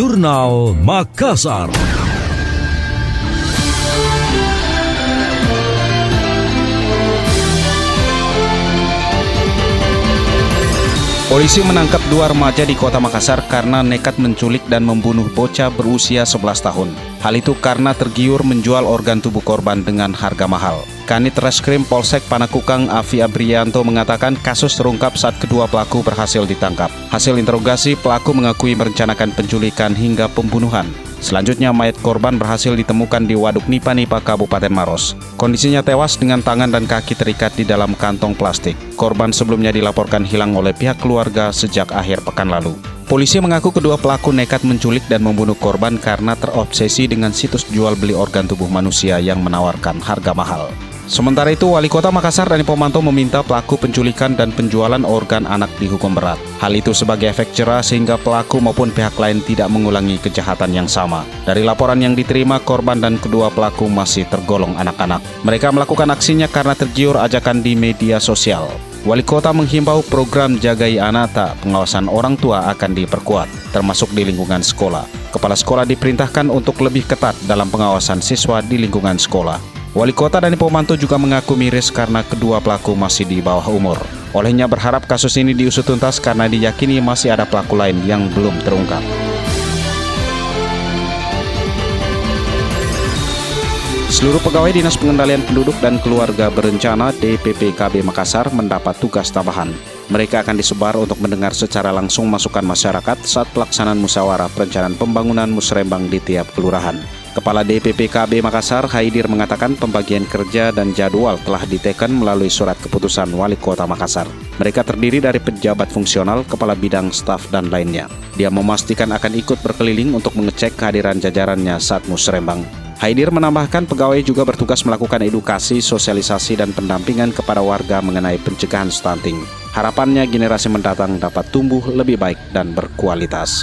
Jurnal Makassar. Polisi menangkap dua remaja di kota Makassar karena nekat menculik dan membunuh bocah berusia 11 tahun. Hal itu karena tergiur menjual organ tubuh korban dengan harga mahal. Kanit Reskrim Polsek Panakukang Avi Abrianto mengatakan kasus terungkap saat kedua pelaku berhasil ditangkap. Hasil interogasi, pelaku mengakui merencanakan penculikan hingga pembunuhan. Selanjutnya mayat korban berhasil ditemukan di Waduk Nipa-Nipa Kabupaten Maros. Kondisinya tewas dengan tangan dan kaki terikat di dalam kantong plastik. Korban sebelumnya dilaporkan hilang oleh pihak keluarga sejak akhir pekan lalu. Polisi mengaku kedua pelaku nekat menculik dan membunuh korban karena terobsesi dengan situs jual beli organ tubuh manusia yang menawarkan harga mahal. Sementara itu, Wali Kota Makassar Dani Pomanto meminta pelaku penculikan dan penjualan organ anak dihukum berat. Hal itu sebagai efek jerah sehingga pelaku maupun pihak lain tidak mengulangi kejahatan yang sama. Dari laporan yang diterima, korban dan kedua pelaku masih tergolong anak-anak. Mereka melakukan aksinya karena tergiur ajakan di media sosial. Wali kota menghimbau program Jagai Anata, pengawasan orang tua akan diperkuat, termasuk di lingkungan sekolah. Kepala sekolah diperintahkan untuk lebih ketat dalam pengawasan siswa di lingkungan sekolah. Wali kota Dani Pomanto juga mengaku miris karena kedua pelaku masih di bawah umur. Olehnya berharap kasus ini diusut tuntas karena diyakini masih ada pelaku lain yang belum terungkap. Seluruh pegawai Dinas Pengendalian Penduduk dan Keluarga Berencana DPPKB Makassar mendapat tugas tambahan. Mereka akan disebar untuk mendengar secara langsung masukan masyarakat saat pelaksanaan musyawarah perencanaan pembangunan musrembang di tiap kelurahan. Kepala DPPKB Makassar, Haidir mengatakan pembagian kerja dan jadwal telah diteken melalui surat keputusan Wali Kota Makassar. Mereka terdiri dari pejabat fungsional, kepala bidang staf, dan lainnya. Dia memastikan akan ikut berkeliling untuk mengecek kehadiran jajarannya saat musrembang. Haidir menambahkan pegawai juga bertugas melakukan edukasi, sosialisasi, dan pendampingan kepada warga mengenai pencegahan stunting. Harapannya generasi mendatang dapat tumbuh lebih baik dan berkualitas.